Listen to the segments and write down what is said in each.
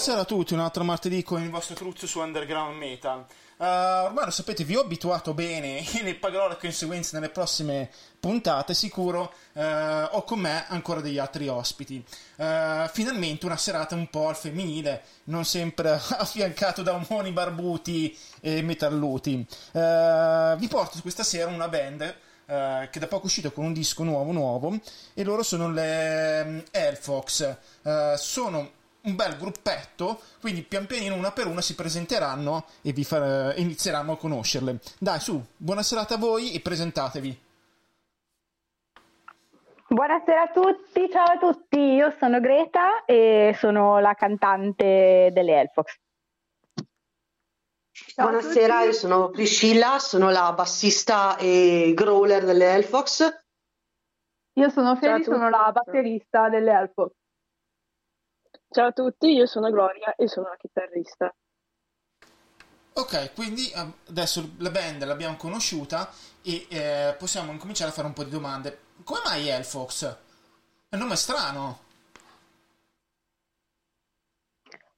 Buonasera a tutti, un altro martedì con il vostro truzzo su Underground Metal. Uh, ormai lo sapete, vi ho abituato bene e ne pagherò le conseguenze nelle prossime puntate, sicuro. Uh, ho con me ancora degli altri ospiti. Uh, finalmente una serata un po' al femminile, non sempre affiancato da omoni barbuti e metalluti. vi porto questa sera una band che da poco è uscito con un disco nuovo nuovo e loro sono le um, Airfox uh, sono un bel gruppetto, quindi pian pianino una per una si presenteranno e vi far, inizieranno a conoscerle. Dai, su, buona serata a voi e presentatevi. Buonasera a tutti, ciao a tutti, io sono Greta e sono la cantante delle Elfox. Ciao Buonasera, io sono Priscilla, sono la bassista e growler delle Elfox. Io sono Feli, sono la batterista delle Elfox. Ciao a tutti, io sono Gloria e sono la chitarrista. Ok, quindi ehm, adesso la band l'abbiamo conosciuta e eh, possiamo incominciare a fare un po' di domande. Come mai Elfox? È un nome strano.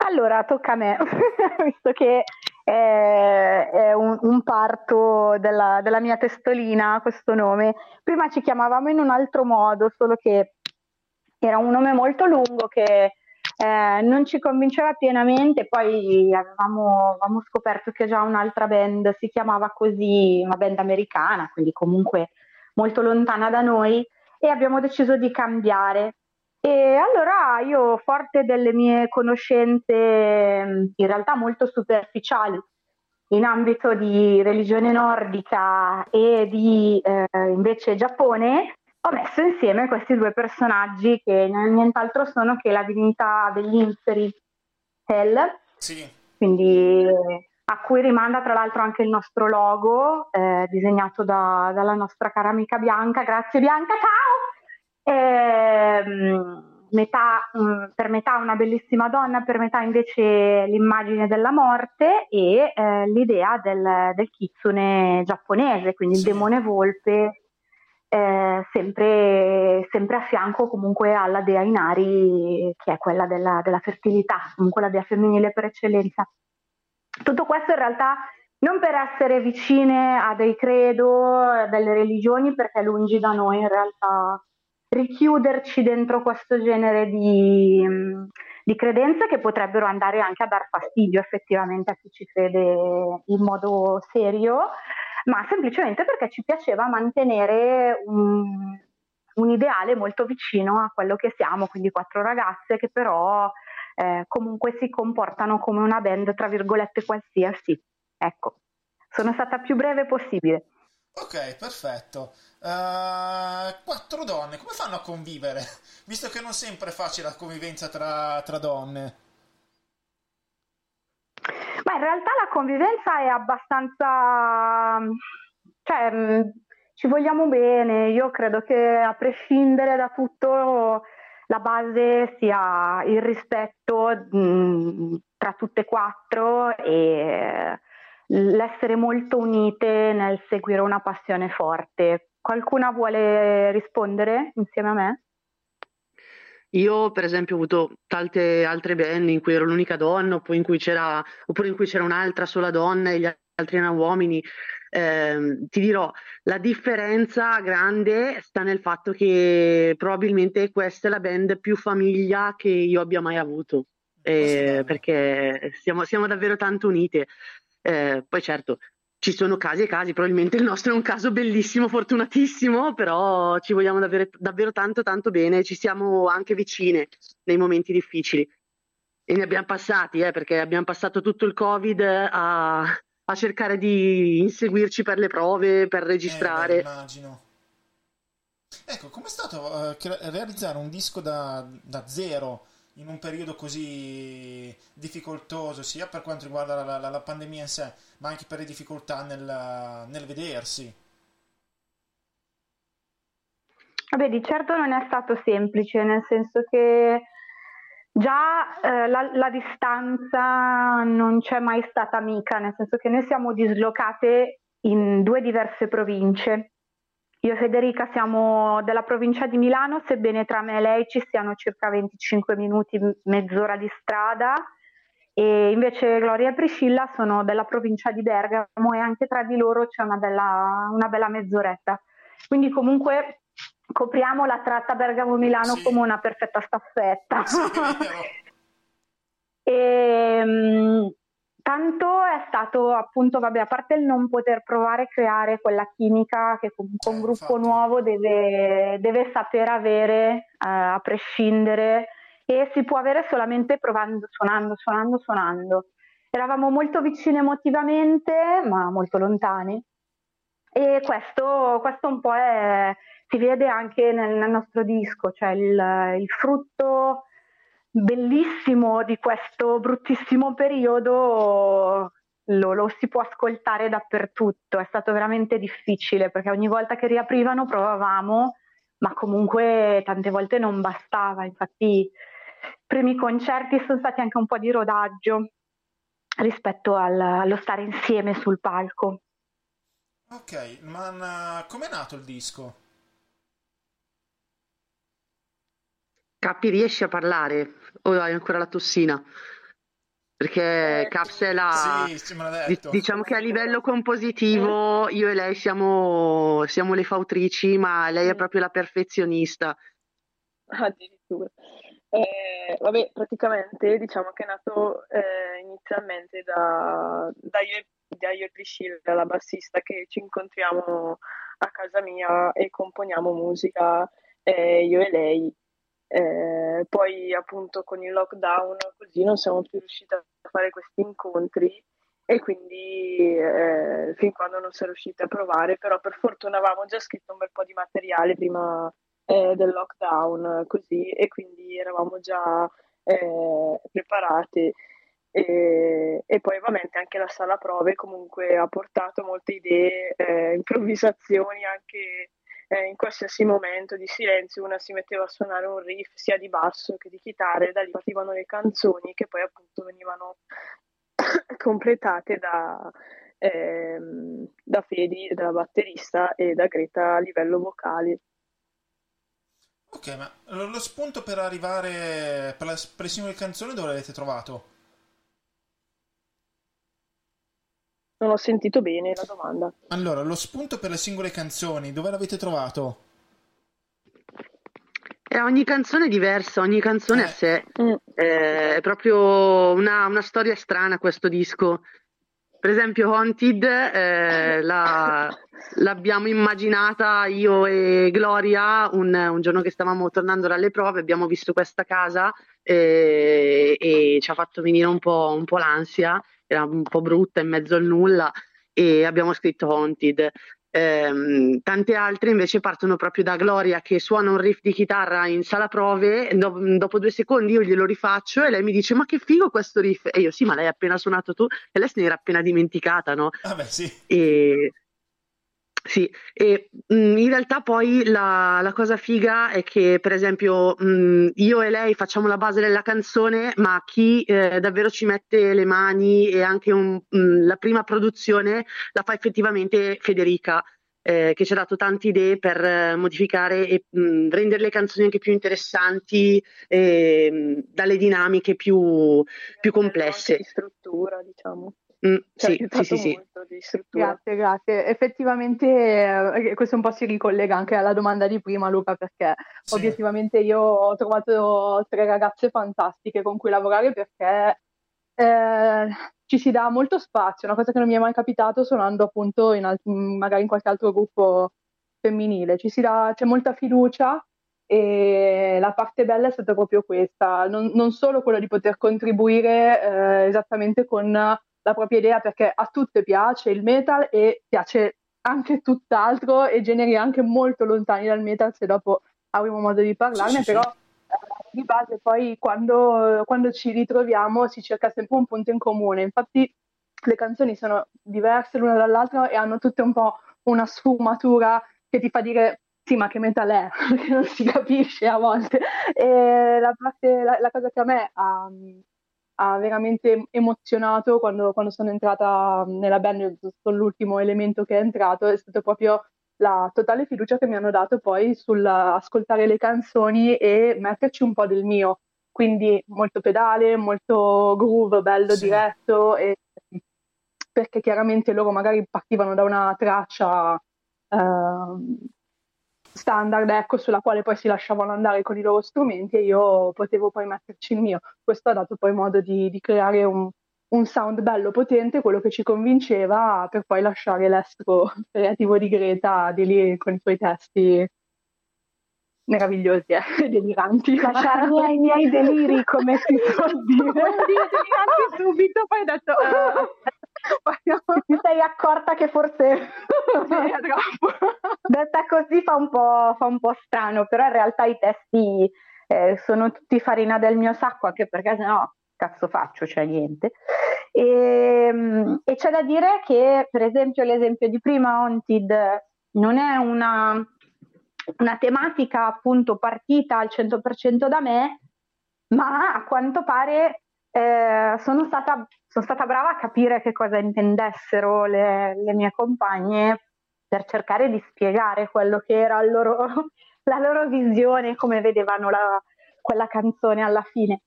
Allora, tocca a me, visto che è, è un, un, parto della, della mia testolina questo nome. Prima ci chiamavamo in un altro modo, solo che era un nome molto lungo che eh, non ci convinceva pienamente, poi avevamo, avevamo, scoperto che già un'altra band si chiamava così, una band americana, quindi comunque molto lontana da noi, e abbiamo deciso di cambiare. E allora io, forte delle mie conoscenze in realtà molto superficiali in ambito di religione nordica e di eh, invece Giappone, ho messo insieme questi due personaggi che nient'altro sono che la divinità degli inferi, Hell, sì. quindi a cui rimanda tra l'altro anche il nostro logo eh, disegnato da, dalla nostra cara amica Bianca. Grazie Bianca, ciao! E, ehm, metà, mh, per metà una bellissima donna, per metà invece l'immagine della morte e eh, l'idea del, del kitsune giapponese, quindi sì. il demone volpe sempre, sempre, a fianco comunque alla dea Inari, che è quella della, della, fertilità, comunque la dea femminile per eccellenza. Tutto questo in realtà non per essere vicine a dei credo, a delle religioni, perché è lungi da noi in realtà richiuderci dentro questo genere di, di credenze che potrebbero andare anche a dar fastidio effettivamente a chi ci crede in modo serio ma semplicemente perché ci piaceva mantenere un, un ideale molto vicino a quello che siamo, quindi quattro ragazze che però eh, comunque si comportano come una band, tra virgolette, qualsiasi. Ecco, sono stata più breve possibile. Ok, perfetto. Uh, quattro donne, come fanno a convivere? Visto che non sempre è facile la convivenza tra, tra donne. Ma in realtà la convivenza è abbastanza... cioè mm, ci vogliamo bene, io credo che a prescindere da tutto la base sia il rispetto mh, mm, tra tutte e quattro e l'essere molto unite nel seguire una passione forte. Qualcuna vuole rispondere insieme a me? Io, per esempio, ho avuto tante altre band in cui ero l'unica donna, oppure in cui c'era, oppure in cui c'era un'altra sola donna e gli altri erano uomini. Eh, ti dirò, la differenza grande sta nel fatto che probabilmente questa è la band più famiglia che io abbia mai avuto, eh, perché siamo, siamo, davvero tanto unite. Eh, poi certo, ci sono casi e casi, probabilmente il nostro è un caso bellissimo, fortunatissimo, però ci vogliamo davvero, davvero tanto tanto bene, ci siamo anche vicine nei momenti difficili. E ne abbiamo passati, eh, perché abbiamo passato tutto il Covid a, a cercare di inseguirci per le prove, per registrare. Eh, immagino. Ecco, com'è stato uh, realizzare un disco da, da, zero in un periodo così difficoltoso, sia per quanto riguarda la, la, la pandemia in sé, ma anche per le difficoltà nel, nel vedersi? Vabbè, di certo non è stato semplice, nel senso che Già eh, la, la, distanza non c'è mai stata amica, nel senso che noi siamo dislocate in due diverse province. Io e Federica siamo della provincia di Milano, sebbene tra me e lei ci siano circa 25 minuti, mezz'ora di strada, e invece Gloria e Priscilla sono della provincia di Bergamo e anche tra di loro c'è una bella, una bella mezz'oretta. Quindi comunque copriamo la tratta Bergamo-Milano sì. come una perfetta staffetta. Sì, e, tanto è stato appunto, vabbè, a parte il non poter provare a creare quella chimica che comunque un eh, gruppo infatti. nuovo deve, deve, saper avere uh, a prescindere e si può avere solamente provando, suonando, suonando, suonando. Eravamo molto vicini emotivamente, ma molto lontani. E questo, questo un po' è, si vede anche nel, nel nostro disco, cioè il, il, frutto bellissimo di questo bruttissimo periodo lo, lo, si può ascoltare dappertutto, è stato veramente difficile perché ogni volta che riaprivano provavamo, ma comunque tante volte non bastava, infatti i primi concerti sono stati anche un po' di rodaggio rispetto al, allo stare insieme sul palco. Ok, ma com'è nato il disco? Capi, riesci a parlare o hai ancora la tossina? Perché eh, Caps è la... Sì, diciamo che a livello compositivo io e lei siamo, siamo le fautrici, ma lei è proprio la perfezionista. Addirittura. Eh, vabbè, praticamente diciamo che è nato eh, inizialmente da, da, io, da io e Priscilla, la bassista, che ci incontriamo a casa mia e componiamo musica eh, io e lei eh, poi appunto con il lockdown così non siamo più riusciti a fare questi incontri e quindi eh, fin quando non si riusciti a provare, però per fortuna avevamo già scritto un bel po' di materiale prima eh, del lockdown così e quindi eravamo già eh, preparate. E, e, poi ovviamente anche la sala prove comunque ha portato molte idee, eh, improvvisazioni anche eh, in qualsiasi momento di silenzio una si metteva a suonare un riff sia di basso che di chitarra e da lì partivano le canzoni che poi appunto venivano completate da, ehm, da Fedi, dalla batterista e da Greta a livello vocale. Ok, ma lo spunto per arrivare per la, per le singole canzoni dove l'avete trovato? Non ho sentito bene la domanda. Allora, lo spunto per le singole canzoni, dove l'avete trovato? Eh, ogni canzone è diversa, ogni canzone eh. a sé. Mm. Eh, è proprio una, una, storia strana questo disco. Per esempio, Haunted eh, la, l'abbiamo immaginata io e Gloria un, un, giorno che stavamo tornando dalle prove, abbiamo visto questa casa eh, e ci ha fatto venire un po', un po' l'ansia era un po' brutta in mezzo al nulla e abbiamo scritto Haunted. Eh, tante altre invece partono proprio da Gloria che suona un riff di chitarra in sala prove, do- dopo due secondi io glielo rifaccio e lei mi dice ma che figo questo riff e io sì ma l'hai appena suonato tu e lei se ne era appena dimenticata no? Ah beh sì. E, sì, e mh, mm, in realtà poi la, la, cosa figa è che, per esempio, mh, mm, io e lei facciamo la base della canzone, ma chi eh, davvero ci mette le mani e anche un, mh, mm, la prima produzione la fa effettivamente Federica. Eh, che ci ha dato tante idee per eh, modificare e mh, rendere le canzoni anche più interessanti eh, dalle dinamiche più, più complesse. Di struttura, diciamo. Mm, sì, sì, sì, sì. Grazie, grazie. Effettivamente eh, questo un po' si ricollega anche alla domanda di prima, Luca, perché sì. obiettivamente io ho trovato tre ragazze fantastiche con cui lavorare perché eh, ci si dà molto spazio, una cosa che non mi è mai capitato suonando appunto in alt- magari in qualche altro gruppo femminile, ci si dà, c'è molta fiducia e la parte bella è stata proprio questa, non, non solo quello di poter contribuire eh, esattamente con la propria idea perché a tutte piace il metal e piace anche tutt'altro e generi anche molto lontani dal metal se dopo avremo modo di parlarne, sì, sì, però sì. di base poi quando, quando, ci ritroviamo si cerca sempre un punto in comune. Infatti le canzoni sono diverse l'una dall'altra e hanno tutte un po' una sfumatura che ti fa dire sì, ma che metal è? Perché non si capisce a volte. E la, parte, la, la cosa che a me ha, ha veramente emozionato quando, quando, sono entrata nella band, l'ultimo elemento che è entrato è stato proprio la totale fiducia che mi hanno dato poi sull'ascoltare le canzoni e metterci un po' del mio. Quindi molto pedale, molto groove, bello sì. diretto, e, perché chiaramente loro magari partivano da una traccia uh, standard ecco, sulla quale poi si lasciavano andare con i loro strumenti e io potevo poi metterci il mio. Questo ha dato poi modo di, di creare un, un, sound bello potente, quello che ci convinceva, per poi lasciare l'estro creativo di Greta di lì con i suoi testi meravigliosi e eh? deliranti. Lasciarmi ai miei deliri, come si suol dire. deliranti subito, poi ho detto... Uh, ti sei accorta che forse detta così fa un, fa un, po', strano, però in realtà i testi eh, sono tutti farina del mio sacco, anche perché sennò cazzo faccio, cioè niente. E, ehm, e c'è da dire che, per esempio, l'esempio di prima, Haunted, non è una, una tematica appunto partita al 100% da me, ma a quanto pare eh, sono, stata, sono, stata, brava a capire che cosa intendessero le, le, mie compagne per cercare di spiegare quello che era loro, la loro visione, come vedevano la, quella canzone alla fine.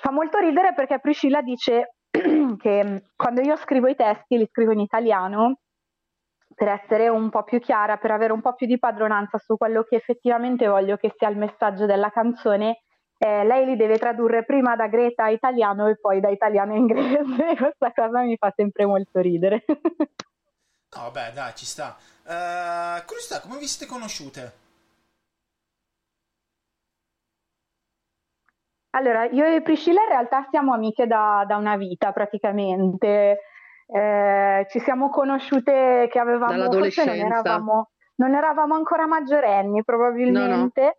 Fa molto ridere perché Priscilla dice che quando io scrivo i testi li scrivo in italiano per essere un po' più chiara, per avere un po' più di padronanza su quello che effettivamente voglio che sia il messaggio della canzone eh, lei li deve tradurre prima da Greta a italiano e poi da italiano a inglese. Questa cosa mi fa sempre molto ridere. no, vabbè, dai, ci sta. Uh, curiosità, come vi siete conosciute? Allora, io e Priscilla in realtà siamo amiche da, da una vita praticamente. Eh, ci siamo conosciute che avevamo forse non eravamo, non eravamo ancora maggiorenni probabilmente. No, no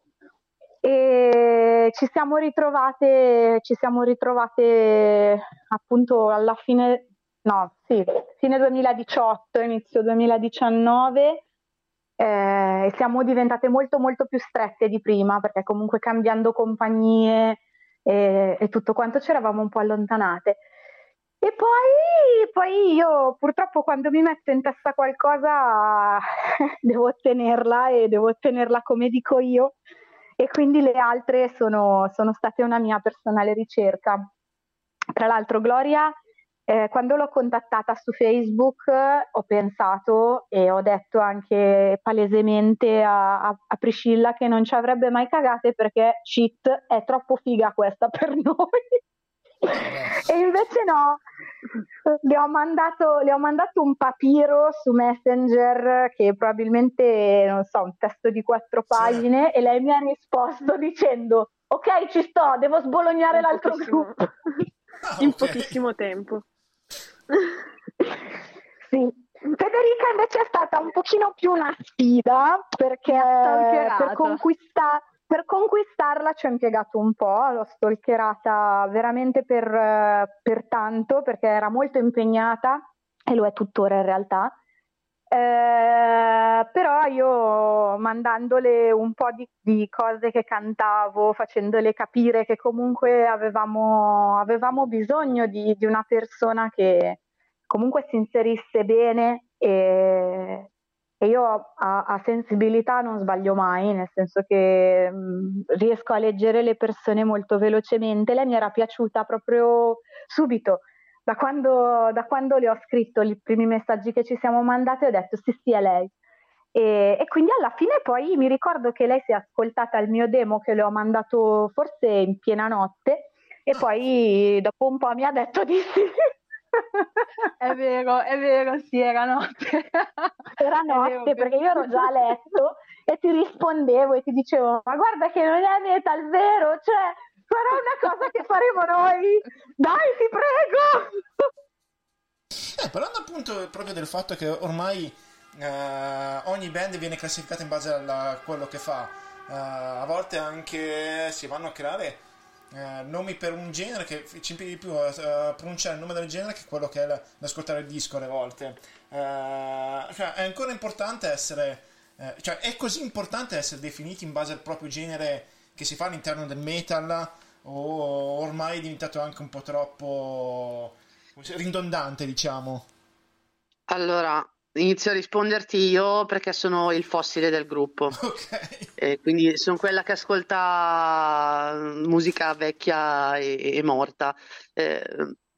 e ci siamo ritrovate, ci siamo ritrovate appunto alla fine, no, sì, fine 2018, inizio 2019 eh, siamo diventate molto molto più strette di prima perché comunque cambiando compagnie e, e tutto quanto ci eravamo un po' allontanate. E poi, poi, io purtroppo quando mi metto in testa qualcosa devo ottenerla e devo ottenerla come dico io e quindi le altre sono, sono state una mia personale ricerca. Tra l'altro Gloria, eh, quando l'ho contattata su Facebook ho pensato e ho detto anche palesemente a, a, a Priscilla che non ci avrebbe mai cagate perché shit è troppo figa questa per noi. E invece no, le ho, mandato, le ho, mandato, un papiro su Messenger che probabilmente, non so, un testo di quattro pagine sì. e lei mi ha risposto dicendo ok ci sto, devo sbolognare in l'altro gruppo. Ah, in pochissimo tempo. sì. Federica invece è stata un pochino più una sfida perché per conquistare per conquistarla ci ho impiegato un po', l'ho stalkerata veramente per, per tanto perché era molto impegnata e lo è tuttora in realtà. Eh, però io mandandole un po' di, di, cose che cantavo, facendole capire che comunque avevamo, avevamo bisogno di, di, una persona che comunque si inserisse bene e, e io a, a, sensibilità non sbaglio mai, nel senso che mh, riesco a leggere le persone molto velocemente. Lei mi era piaciuta proprio subito. da quando, da quando le ho scritto i primi messaggi che ci siamo mandati ho detto sì sì è lei. E, e, quindi alla fine poi mi ricordo che lei si è ascoltata il mio demo che le ho mandato forse in piena notte e poi dopo un po' mi ha detto di sì. È vero, è vero, sì, era notte. Era notte perché io ero già a letto e ti rispondevo e ti dicevo ma guarda che non è metal vero, cioè sarà una cosa che faremo noi, dai ti prego. Eh, parlando appunto proprio del fatto che ormai eh, ogni band viene classificata in base a quello che fa, eh, a volte anche si vanno a creare eh, nomi per un genere che ci impedi di più a, a, pronunciare il nome del genere che quello che è la, l'ascoltare il disco alle volte. Eh, cioè, è ancora importante essere, eh, cioè è così importante essere definiti in base al proprio genere che si fa all'interno del metal o ormai è diventato anche un po' troppo ridondante, diciamo. Allora, Inizio a risponderti io perché sono il fossile del gruppo. Ok. E quindi sono quella che ascolta musica vecchia e, e morta. Eh,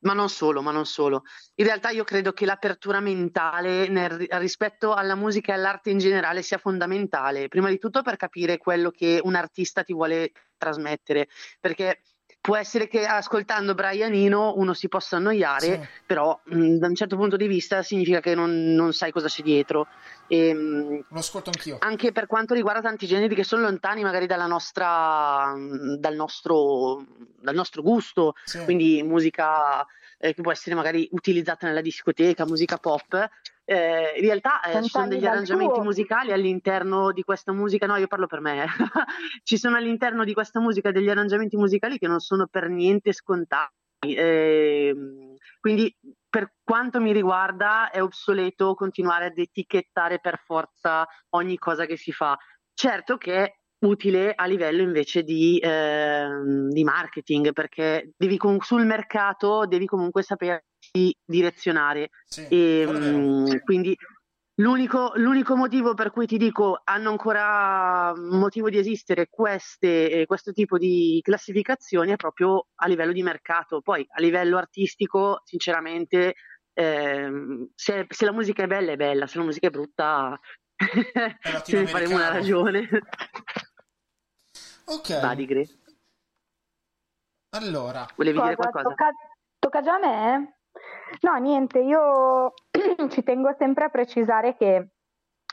ma non solo, ma non solo. In realtà io credo che l'apertura mentale nel, rispetto alla musica e all'arte in generale sia fondamentale, prima di tutto per capire quello che un artista ti vuole trasmettere, perché può essere che ascoltando Brian Eno uno si possa annoiare, sì. però mh, da un certo punto di vista significa che non, non sai cosa c'è dietro. E, mh, Lo ascolto anch'io. Anche per quanto riguarda tanti generi che sono lontani magari dalla nostra, dal, nostro, dal nostro gusto, sì. quindi musica eh, che può essere magari utilizzata nella discoteca, musica pop, eh, in realtà eh, ci sono degli arrangiamenti tuo. musicali all'interno di questa musica, no io parlo per me, ci sono all'interno di questa musica degli arrangiamenti musicali che non sono per niente scontati, eh, quindi per quanto mi riguarda è obsoleto continuare ad etichettare per forza ogni cosa che si fa. Certo che utile a livello invece di, eh, di marketing perché devi con, sul mercato devi comunque saperti direzionare. Sì, e mh, mm, quindi l'unico, l'unico, motivo per cui ti dico hanno ancora motivo di esistere queste, eh, questo tipo di classificazioni è proprio a livello di mercato. Poi a livello artistico sinceramente eh, se, se, la musica è bella è bella se la musica è brutta ce ne faremo una ragione Ok. Badigre. Allora. Volevi Cosa? dire qualcosa? Tocca, tocca già a me? No, niente, io ci tengo sempre a precisare che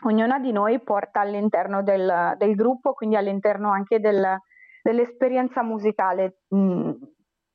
ognuna di noi porta all'interno del, del gruppo, quindi all'interno anche del, dell'esperienza musicale mh, mm,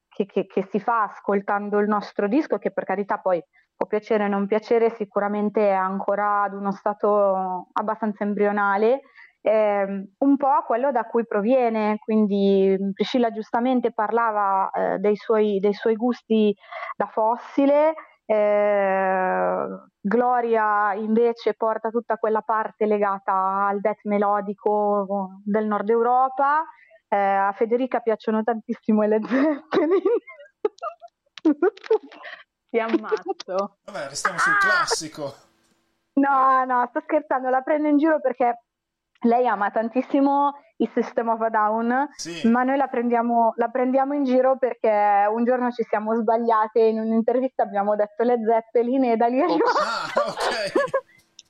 che, che, che, si fa ascoltando il nostro disco, che per carità poi può piacere o non piacere, sicuramente è ancora ad uno stato abbastanza embrionale, eh, un po' quello da cui proviene, quindi Priscilla giustamente parlava eh, dei, suoi, dei, suoi, gusti da fossile, eh, Gloria invece porta tutta quella parte legata al death melodico del nord Europa, eh, a Federica piacciono tantissimo le Zeppelin. Ti ammazzo. Vabbè, restiamo sul classico. No, no, sto scherzando, la prendo in giro perché lei ama tantissimo il System of a Down, sì. ma noi la prendiamo, la prendiamo, in giro perché un giorno ci siamo sbagliate in un'intervista abbiamo detto le Zeppelin e da lì è rimasto. Ah, ok.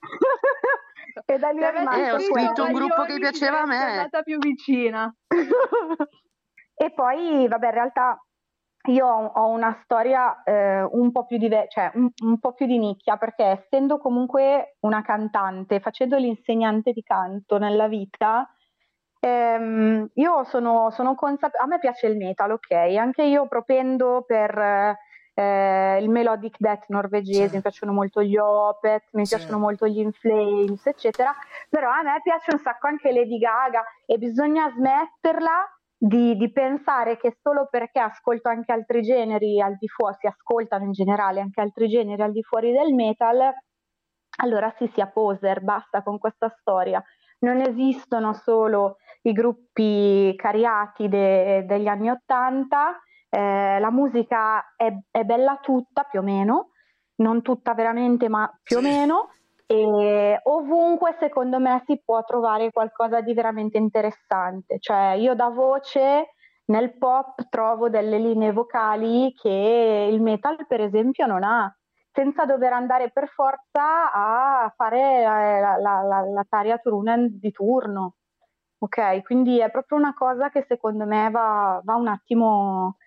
e da lì è rimasto. Eh, ho scritto un gruppo che piaceva a me. È andata più vicina. e poi, vabbè, in realtà io ho una storia eh, un, po diver- cioè, un, un, po' più di nicchia perché essendo comunque una cantante, facendo l'insegnante di canto nella vita, ehm, io sono, sono consapevole, a me piace il metal, ok, anche io propendo per eh, il melodic death norvegese, sì. mi piacciono molto gli Opeth, mi sì. piacciono molto gli Inflames, eccetera, però a me piace un sacco anche Lady Gaga e bisogna smetterla di, di, pensare che solo perché ascolto anche altri generi al di fuori, si ascoltano in generale anche altri generi al di fuori del metal, allora si sia poser, basta con questa storia. Non esistono solo i gruppi cariati de, degli anni Ottanta, eh, la musica è, è, bella tutta più o meno, non tutta veramente, ma più o meno, e ovunque secondo me si può trovare qualcosa di veramente interessante. Cioè io da voce nel pop trovo delle linee vocali che il metal, per esempio, non ha, senza dover andare per forza a fare eh, la, la, la, la Taria Turunen di turno. Ok, quindi è proprio una cosa che secondo me va, va, un attimo,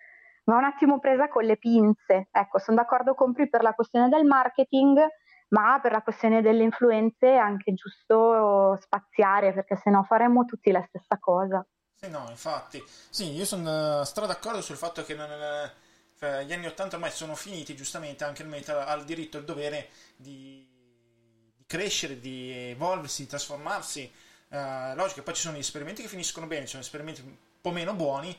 va un attimo presa con le pinze. Ecco, sono d'accordo con Pri per la questione del marketing, ma per la questione delle influenze è anche giusto spaziare, perché sennò faremmo tutti la stessa cosa. Sì, no, infatti. Sì, io sono uh, stra d'accordo sul fatto che non, uh, gli anni 80 ormai sono finiti, giustamente anche il metal ha il diritto e il dovere di, di crescere, di evolversi, di trasformarsi. Uh, logico, poi ci sono gli esperimenti che finiscono bene, ci sono esperimenti un po' meno buoni,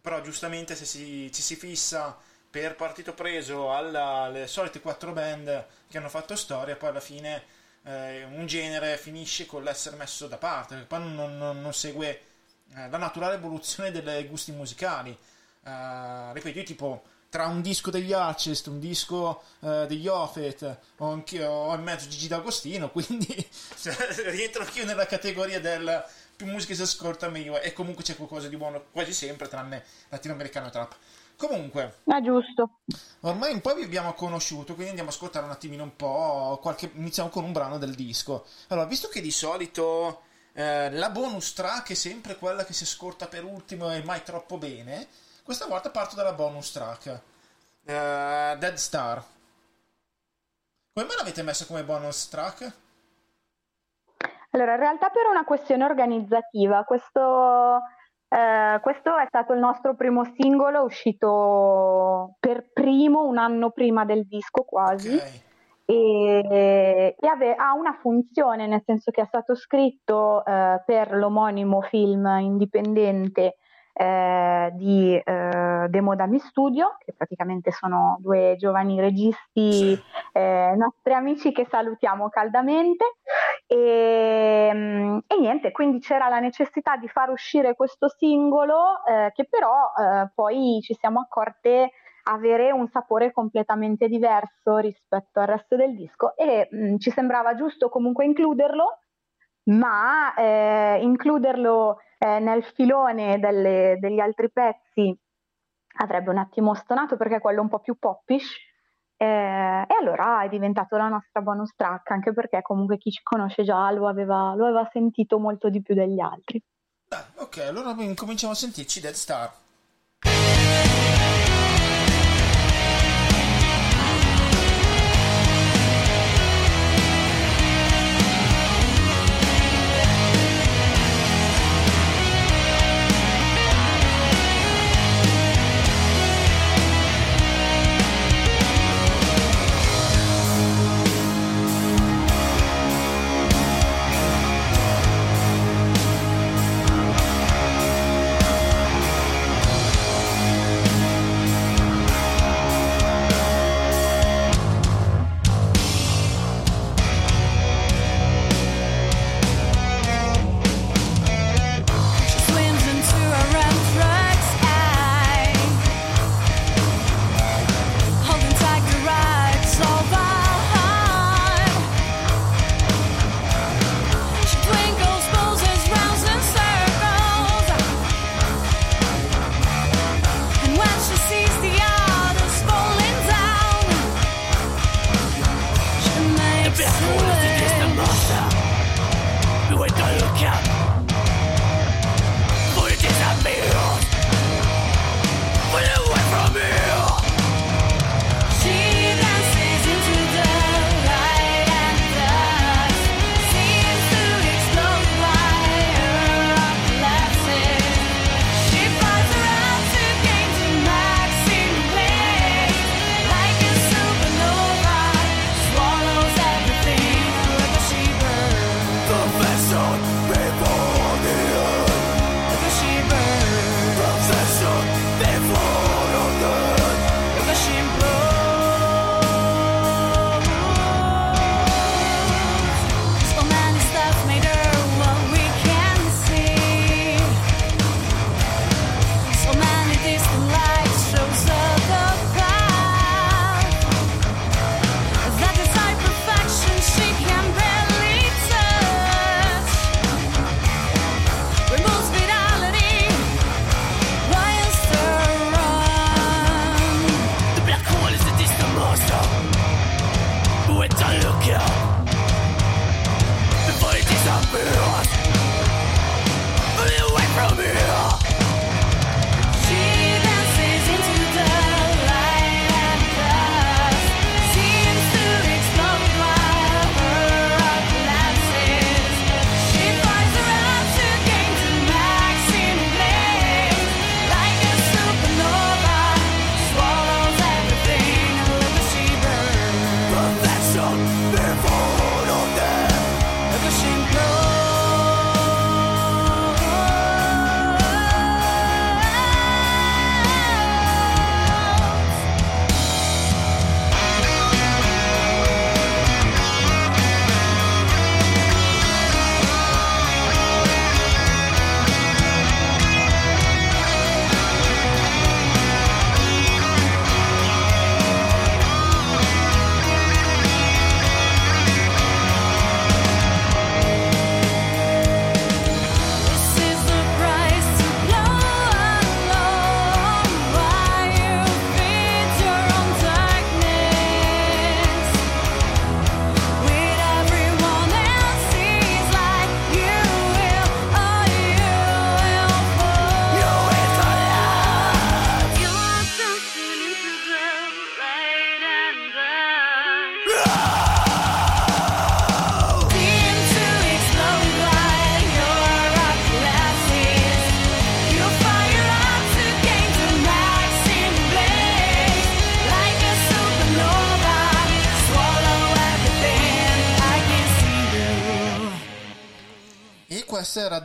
però giustamente se si, ci si fissa per partito preso alla, alle solite quattro band che hanno fatto storia, poi alla fine eh, un genere finisce con l'essere messo da parte, perché poi non, non, non segue eh, la naturale evoluzione dei gusti musicali. Uh, ripeto, io tipo tra un disco degli Archest, un disco uh, degli Offet, ho, ho in mezzo Gigi D'Agostino, quindi cioè, rientro anch'io nella categoria del più musica si ascolta meglio e comunque c'è qualcosa di buono quasi sempre tranne latinoamericano e trap. Comunque, è giusto. Ormai un po' vi abbiamo conosciuto, quindi andiamo a ascoltare un attimino un po'. Qualche... Iniziamo con un brano del disco. Allora, visto che di solito eh, la bonus track è sempre quella che si ascolta per ultimo e mai troppo bene. Questa volta parto dalla bonus track. Uh, Dead Star. Come mai l'avete messa come bonus track? Allora, in realtà per una questione organizzativa, questo, eh, questo è stato il nostro primo singolo uscito per primo un anno prima del disco quasi. Okay e, e ave, ha una funzione, nel senso che è stato scritto eh, per l'omonimo film indipendente eh, di Demodami Studio, che praticamente sono due giovani registi, nostri amici che salutiamo caldamente. E, mm, e, niente, quindi c'era la necessità di far uscire questo singolo eh, che però eh, poi ci siamo accorte avere un sapore completamente diverso rispetto al resto del disco e mh, mm, ci sembrava giusto comunque includerlo, ma eh, includerlo eh, nel filone delle, degli altri pezzi avrebbe un attimo stonato perché è quello un po' più poppish eh, e allora è diventato la nostra bonus track anche perché comunque chi ci conosce già lo aveva, lo aveva sentito molto di più degli altri. Dai, ok, allora cominciamo a sentirci Dead Star.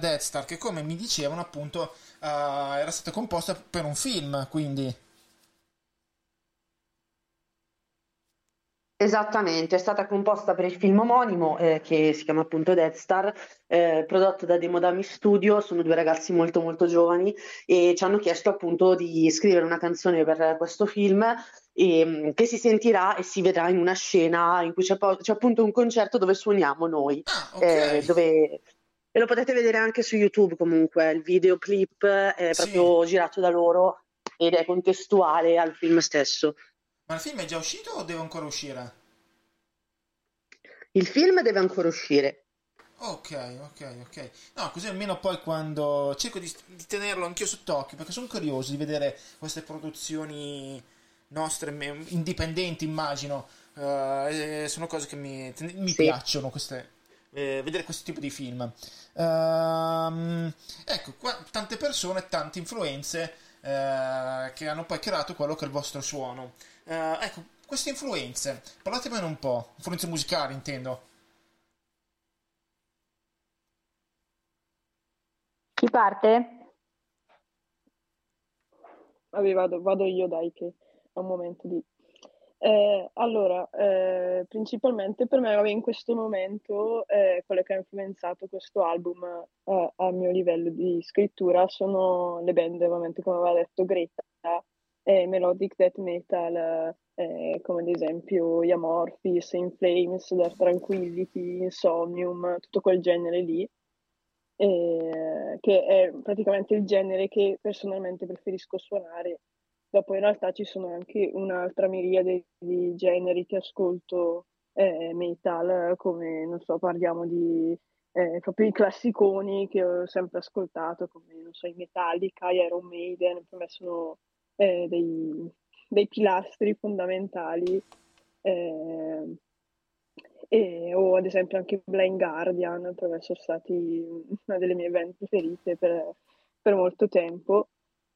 Dead Star, che come mi dicevano appunto uh, era stata composta per un film, quindi... Esattamente, è stata composta per il film omonimo eh, che si chiama appunto Dead Star, eh, prodotto da Demodami Studio, sono due ragazzi molto molto giovani e ci hanno chiesto appunto di scrivere una canzone per questo film e, mm, che si sentirà e si vedrà in una scena in cui c'è, po- c'è appunto un concerto dove suoniamo noi, ah, okay. eh, dove... e lo potete vedere anche su YouTube comunque, il videoclip è proprio sì. girato da loro ed è contestuale al film stesso. Ma il film è già uscito o deve ancora uscire? Il film deve ancora uscire. Ok, ok, ok. No, così almeno poi quando cerco di, di tenerlo anch'io sott'occhio, perché sono curioso di vedere queste produzioni nostre, indipendenti, immagino. Uh, sono cose che mi, mi sì. piacciono, queste, eh, vedere questo tipo di film. Uh, ecco, qua, tante persone, tante influenze uh, che hanno poi creato quello che è il vostro suono. Uh, ecco, queste influenze, parlatemene un po', influenze musicali intendo. Chi parte? Vabbè, vado, vado io, dai, che è un momento di... Eh, allora, eh, principalmente per me, in questo momento, eh, quello che ha influenzato questo album eh, a mio livello di scrittura sono le band, ovviamente, come aveva detto Greta, melodic death metal, eh, come ad esempio gli Amorphis, In Flames, Dark Tranquility, Insomnium, tutto quel genere lì, che è praticamente il genere che personalmente preferisco suonare. Dopo in realtà ci sono anche un'altra miriade di generi che ascolto eh, metal, come non so, parliamo di eh, proprio i classiconi che ho sempre ascoltato, come non so, i Metallica, gli Iron Maiden, per me sono eh, dei, dei, pilastri fondamentali. Eh, e, o ad esempio anche Blind Guardian, per me sono stati una delle mie band preferite per, per molto tempo.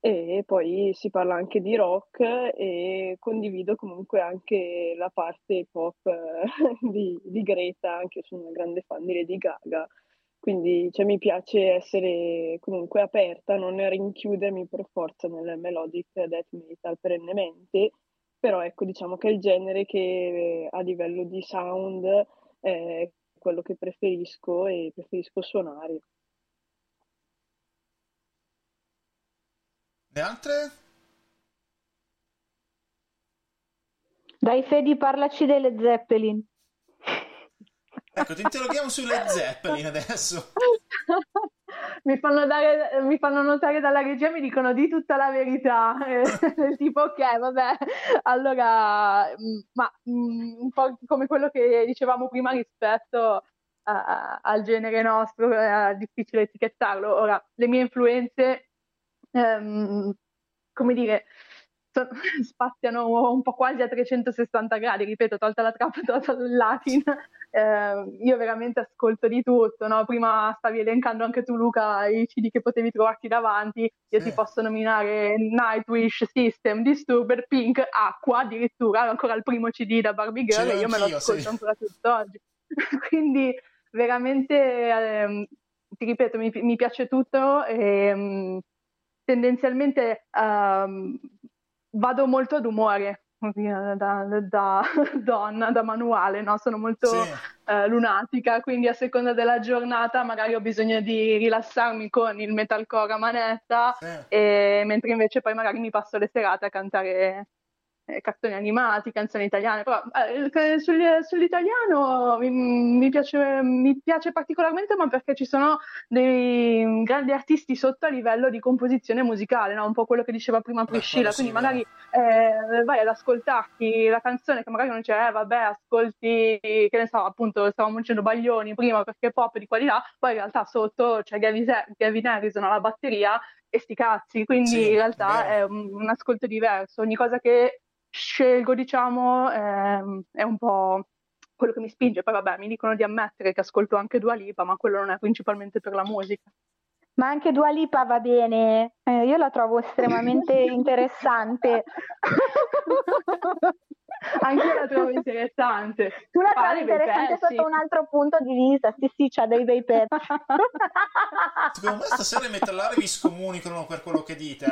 E poi si parla anche di rock e condivido comunque anche la parte pop di, di Greta, anche io sono una grande fan di Lady Gaga quindi cioè, mi piace essere comunque aperta, non rinchiudermi per forza nel melodic death metal perennemente, però ecco diciamo che è il genere che a livello di sound è quello che preferisco e preferisco suonare. Le altre? Dai Fedi, parlaci delle Zeppelin. Ecco, ti interroghiamo sulle Zeppelin adesso. mi, fanno dare, mi fanno notare dalla regia, mi dicono di tutta la verità. Eh, tipo, ok, vabbè, allora, mm, ma mm, un po' come quello che dicevamo prima rispetto a, al genere nostro, è difficile etichettarlo. Ora, le mie influenze, ehm, come dire, spaziano un po' quasi a 360 gradi, ripeto, tolta la trappa, tolta il latin, eh, io veramente ascolto di tutto, no? prima stavi elencando anche tu Luca i CD che potevi trovarti davanti, io sì. ti posso nominare Nightwish, System, Disturber, Pink, Acqua addirittura, ancora il primo CD da Barbie Girl e io me lo ascolto sì. ancora tutt'oggi, quindi veramente, eh, ti ripeto, mi, mi piace tutto e um, tendenzialmente um, vado molto ad umore da, da, donna, da manuale, no? sono molto sì. eh, lunatica, quindi a seconda della giornata magari ho bisogno di rilassarmi con il metalcore a manetta, sì. e, mentre invece poi magari mi passo le serate a cantare eh, cartoni animati, canzoni italiane, però eh, sull'italiano mi, mi, piace, mi, piace, particolarmente, ma perché ci sono dei grandi artisti sotto a livello di composizione musicale, no? un po' quello che diceva prima Priscilla, quindi magari eh, vai ad ascoltarti la canzone che magari non c'è, eh, vabbè, ascolti, che ne so, appunto stavamo dicendo Baglioni prima perché pop di qualità, poi in realtà sotto c'è Gavin, Gavin Harrison alla batteria e sti cazzi, quindi sì, in realtà è un, un ascolto diverso, ogni cosa che scelgo, diciamo, ehm, è un po' quello che mi spinge. Poi vabbè, mi dicono di ammettere che ascolto anche Dua Lipa, ma quello non è principalmente per la musica. Ma anche Dua Lipa va bene, eh, io la trovo estremamente interessante. Anche io la trovo interessante. Tu la trovi interessante sotto un altro punto di vista. Sì, sì, c'ha dei bei pezzi. Secondo me stasera i metallari vi scomunicano per quello che dite.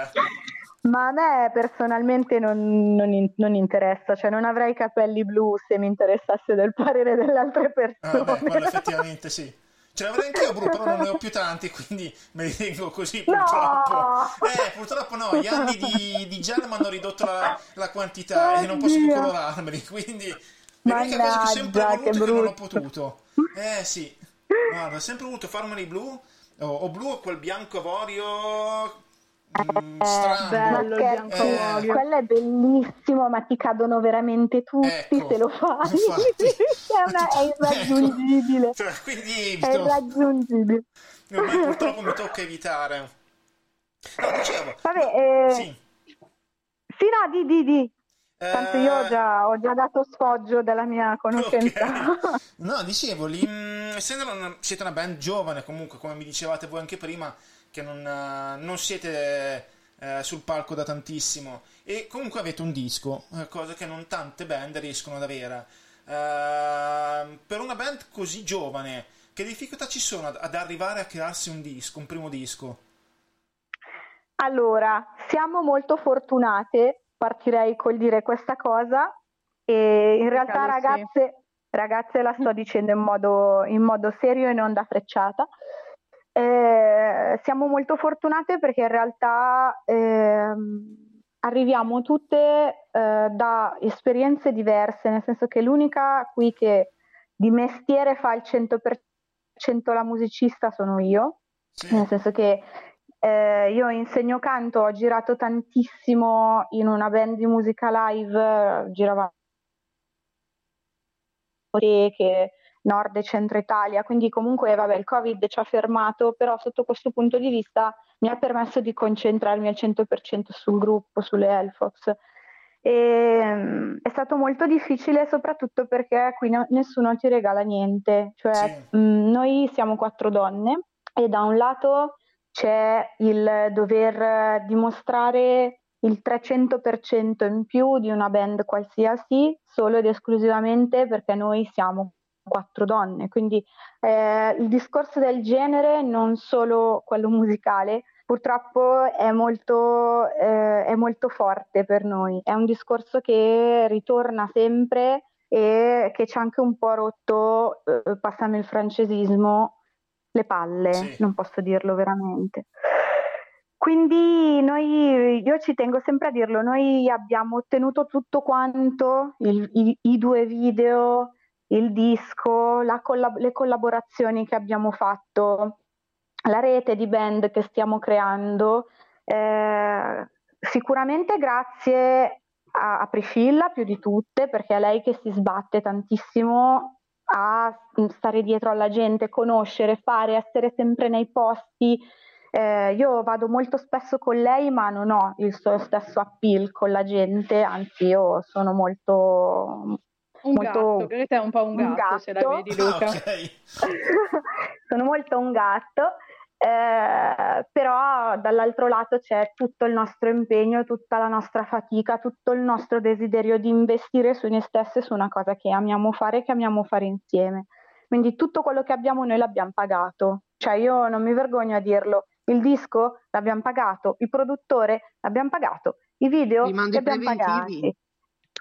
Ma a me personalmente non, non, non, interessa, cioè non avrei capelli blu se mi interessasse del parere delle altre persone. Ah, beh, quello effettivamente sì. Ce l'avrei anch'io blu, però non ne ho più tanti, quindi me li tengo così purtroppo. No! Eh, purtroppo no, gli anni di, di mi hanno ridotto la, la quantità oh, e non posso più colorarmeli, quindi l'unica cosa che ho sempre voluto che, che non ho potuto. Eh sì, guarda, ho sempre voluto farmeli blu, o, o blu o quel bianco avorio strano. Bello, eh, quello è bellissimo, ma ti cadono veramente tutti ecco, se lo fai. è, una, è, irraggiungibile. Ecco. Cioè, quindi è irraggiungibile. Purtroppo mi tocca evitare. No, dicevo. Vabbè, eh... sì. sì, no, di, di, di. Tanto io ho già, ho già, dato sfoggio della mia conoscenza. Okay. No, dicevo, lì, essendo una, siete una band giovane, comunque, come mi dicevate voi anche prima, che non, eh, non siete eh, sul palco da tantissimo e comunque avete un disco, eh, cosa che non tante band riescono ad avere. Uh, per una band così giovane, che difficoltà ci sono ad, ad arrivare a crearsi un disco, un primo disco? Allora, siamo molto fortunate, partirei col dire questa cosa, e in realtà ragazze, ragazze la sto dicendo in modo, in modo serio e non da frecciata. Eh, siamo molto fortunate perché in realtà eh, arriviamo tutte eh, da esperienze diverse, nel senso che l'unica qui che di mestiere fa il 100% la musicista sono io, sì. nel senso che eh, io insegno canto, ho girato tantissimo in una band di musica live, giravamo che nord e centro Italia, quindi comunque vabbè, il Covid ci ha fermato, però sotto questo punto di vista mi ha permesso di concentrarmi al 100% sul gruppo, sulle Elfox. E, um, è stato molto difficile soprattutto perché qui no, nessuno ti regala niente, cioè sì. mh, mm, noi siamo quattro donne e da un lato c'è il dover dimostrare il 300% in più di una band qualsiasi solo ed esclusivamente perché noi siamo quattro donne, quindi eh, il discorso del genere, non solo quello musicale, purtroppo è molto, eh, è molto forte per noi, è un discorso che ritorna sempre e che ci ha anche un po' rotto, eh, passami il francesismo, le palle, sì. non posso dirlo veramente. Quindi noi, io ci tengo sempre a dirlo, noi abbiamo ottenuto tutto quanto, il, i, i, due video, il disco, collab- le collaborazioni che abbiamo fatto, la rete di band che stiamo creando, eh, sicuramente grazie a, a Priscilla più di tutte, perché è lei che si sbatte tantissimo a stare dietro alla gente, conoscere, fare, essere sempre nei posti. Eh, io vado molto spesso con lei, ma non ho il suo stesso appeal con la gente, anzi io sono molto un molto... gatto, Greta è un po' un gatto, un gatto. se la vedi Luca. Ah, okay. Sono molto un gatto, eh, però dall'altro lato c'è tutto il nostro impegno, tutta la nostra fatica, tutto il nostro desiderio di investire su noi stesse, su una cosa che amiamo fare e che amiamo fare insieme. Quindi tutto quello che abbiamo noi l'abbiamo pagato, cioè io non mi vergogno a dirlo, il disco l'abbiamo pagato, il produttore l'abbiamo pagato, i video li abbiamo pagati.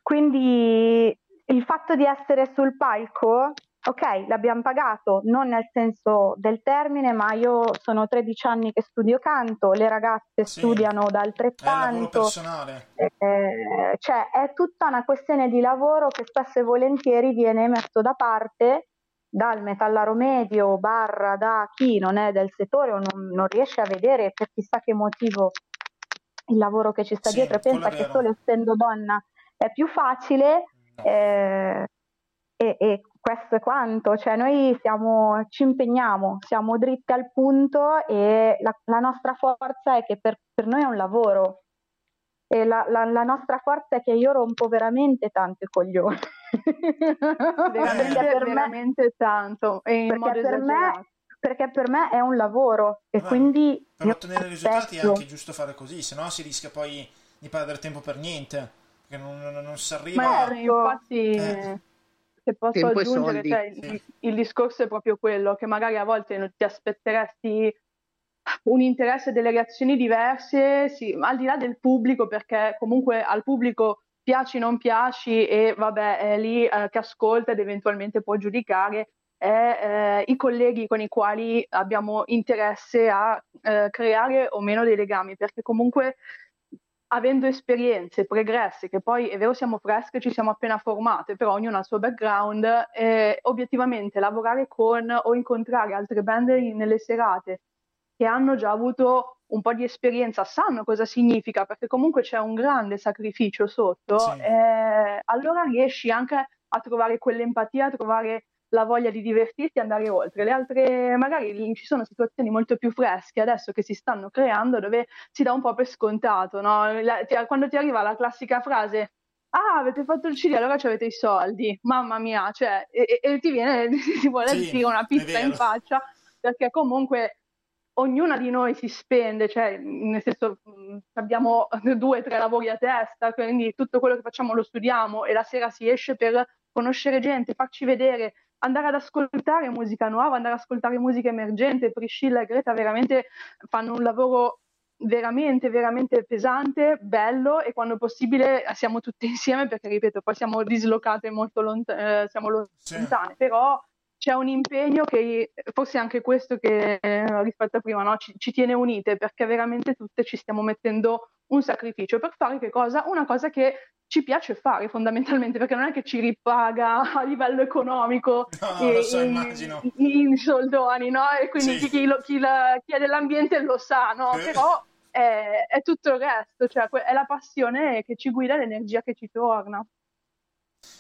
Quindi il fatto di essere sul palco, ok, l'abbiamo pagato, non nel senso del termine, ma io sono 13 anni che studio canto, le ragazze sì. studiano da altrettanto. È eh, cioè, è tutta una questione di lavoro che spesso e volentieri viene messo da parte dal metallaro medio barra da chi non è del settore o non, non riesce a vedere per chissà che motivo il lavoro che ci sta sì, dietro e pensa che solo essendo donna è più facile eh, e, e, questo è quanto, cioè noi siamo, ci impegniamo, siamo dritti al punto e la, la nostra forza è che per, per, noi è un lavoro. E la, la, la, nostra forza è che io rompo veramente tanto i coglioni. veramente, per veramente me, tanto e in modo per me, perché per me è un lavoro e Vabbè, quindi... Per ottenere risultati è anche giusto fare così, se no si rischia poi di perdere tempo per niente che non, non si arriva... Ma ecco, infatti... Eh. Se posso Tempo aggiungere, cioè, sì. il, il discorso è proprio quello, che magari a volte non ti aspetteresti un interesse delle reazioni diverse, sì, al di là del pubblico, perché comunque al pubblico piaci o non piaci e vabbè, è lì eh, che ascolta ed eventualmente può giudicare, è eh, i colleghi con i quali abbiamo interesse a eh, creare o meno dei legami, perché comunque avendo esperienze pregresse, che poi è vero siamo fresche, ci siamo appena formate, però ognuno ha il suo background, eh, obiettivamente lavorare con o incontrare altre band nelle serate che hanno già avuto un po' di esperienza, sanno cosa significa, perché comunque c'è un grande sacrificio sotto, sì. eh, allora riesci anche a trovare quell'empatia, a trovare la voglia di divertirti e andare oltre. Le altre, magari ci sono situazioni molto più fresche adesso che si stanno creando dove si dà un po' per scontato, no? la, ti, quando ti arriva la classica frase ah, avete fatto il CD, allora avete i soldi, mamma mia, cioè, e, e ti viene, ti vuole sì, dire una pizza in faccia, perché comunque ognuna di noi si spende, cioè, nel senso abbiamo due o tre lavori a testa, quindi tutto quello che facciamo lo studiamo e la sera si esce per conoscere gente, farci vedere, andare ad ascoltare musica nuova, andare ad ascoltare musica emergente. Priscilla e Greta veramente fanno un lavoro veramente, veramente pesante, bello e quando possibile siamo tutti insieme perché, ripeto, poi siamo dislocate molto lont- eh, siamo lontane, sì. però c'è un impegno che forse anche questo che eh, rispetto a prima no? ci, ci, tiene unite perché veramente tutte ci stiamo mettendo un sacrificio per fare che cosa? Una cosa che ci piace fare fondamentalmente perché non è che ci ripaga a livello economico no, e, so, in, in, soldoni, no? E quindi sì. chi, lo, chi, la, chi, è dell'ambiente lo sa, no? Eh. Però è, è, tutto il resto, cioè è la passione che ci guida l'energia che ci torna.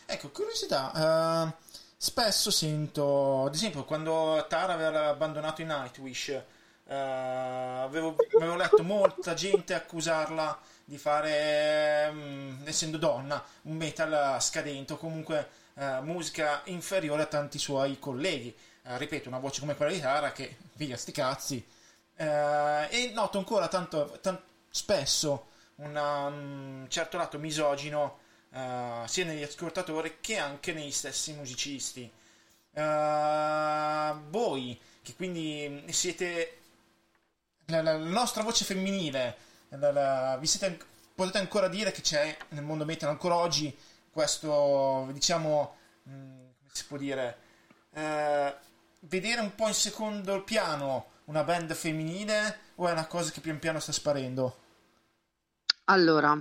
Ecco, curiosità, uh Spesso sento, ad esempio, quando Tara aveva abbandonato i Nightwish, eh, avevo, avevo, letto molta gente accusarla di fare, mh, mm, essendo donna, un metal scadente o comunque eh, musica inferiore a tanti suoi colleghi. Eh, ripeto, una voce come quella di Tara che, via sti cazzi. Eh, e noto ancora tanto, tanto spesso un certo lato misogino uh, sia negli ascoltatori che anche negli stessi musicisti. Uh, voi, che quindi siete la, la, la nostra voce femminile, la, vi siete, potete ancora dire che c'è nel mondo metal ancora oggi questo, diciamo, mh, come si può dire, uh, vedere un po' in secondo piano una band femminile o è una cosa che pian piano sta sparendo? Allora,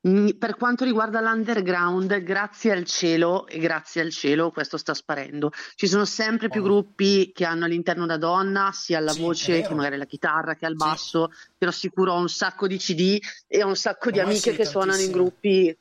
per quanto riguarda l'underground, grazie al cielo e grazie al cielo questo sta sparendo. Ci sono sempre più oh. gruppi che hanno all'interno una donna, sia alla sì, voce che magari alla chitarra che al basso. Sì. Però sicuro ho un sacco di CD e ho un sacco di amiche sì, che suonano in gruppi.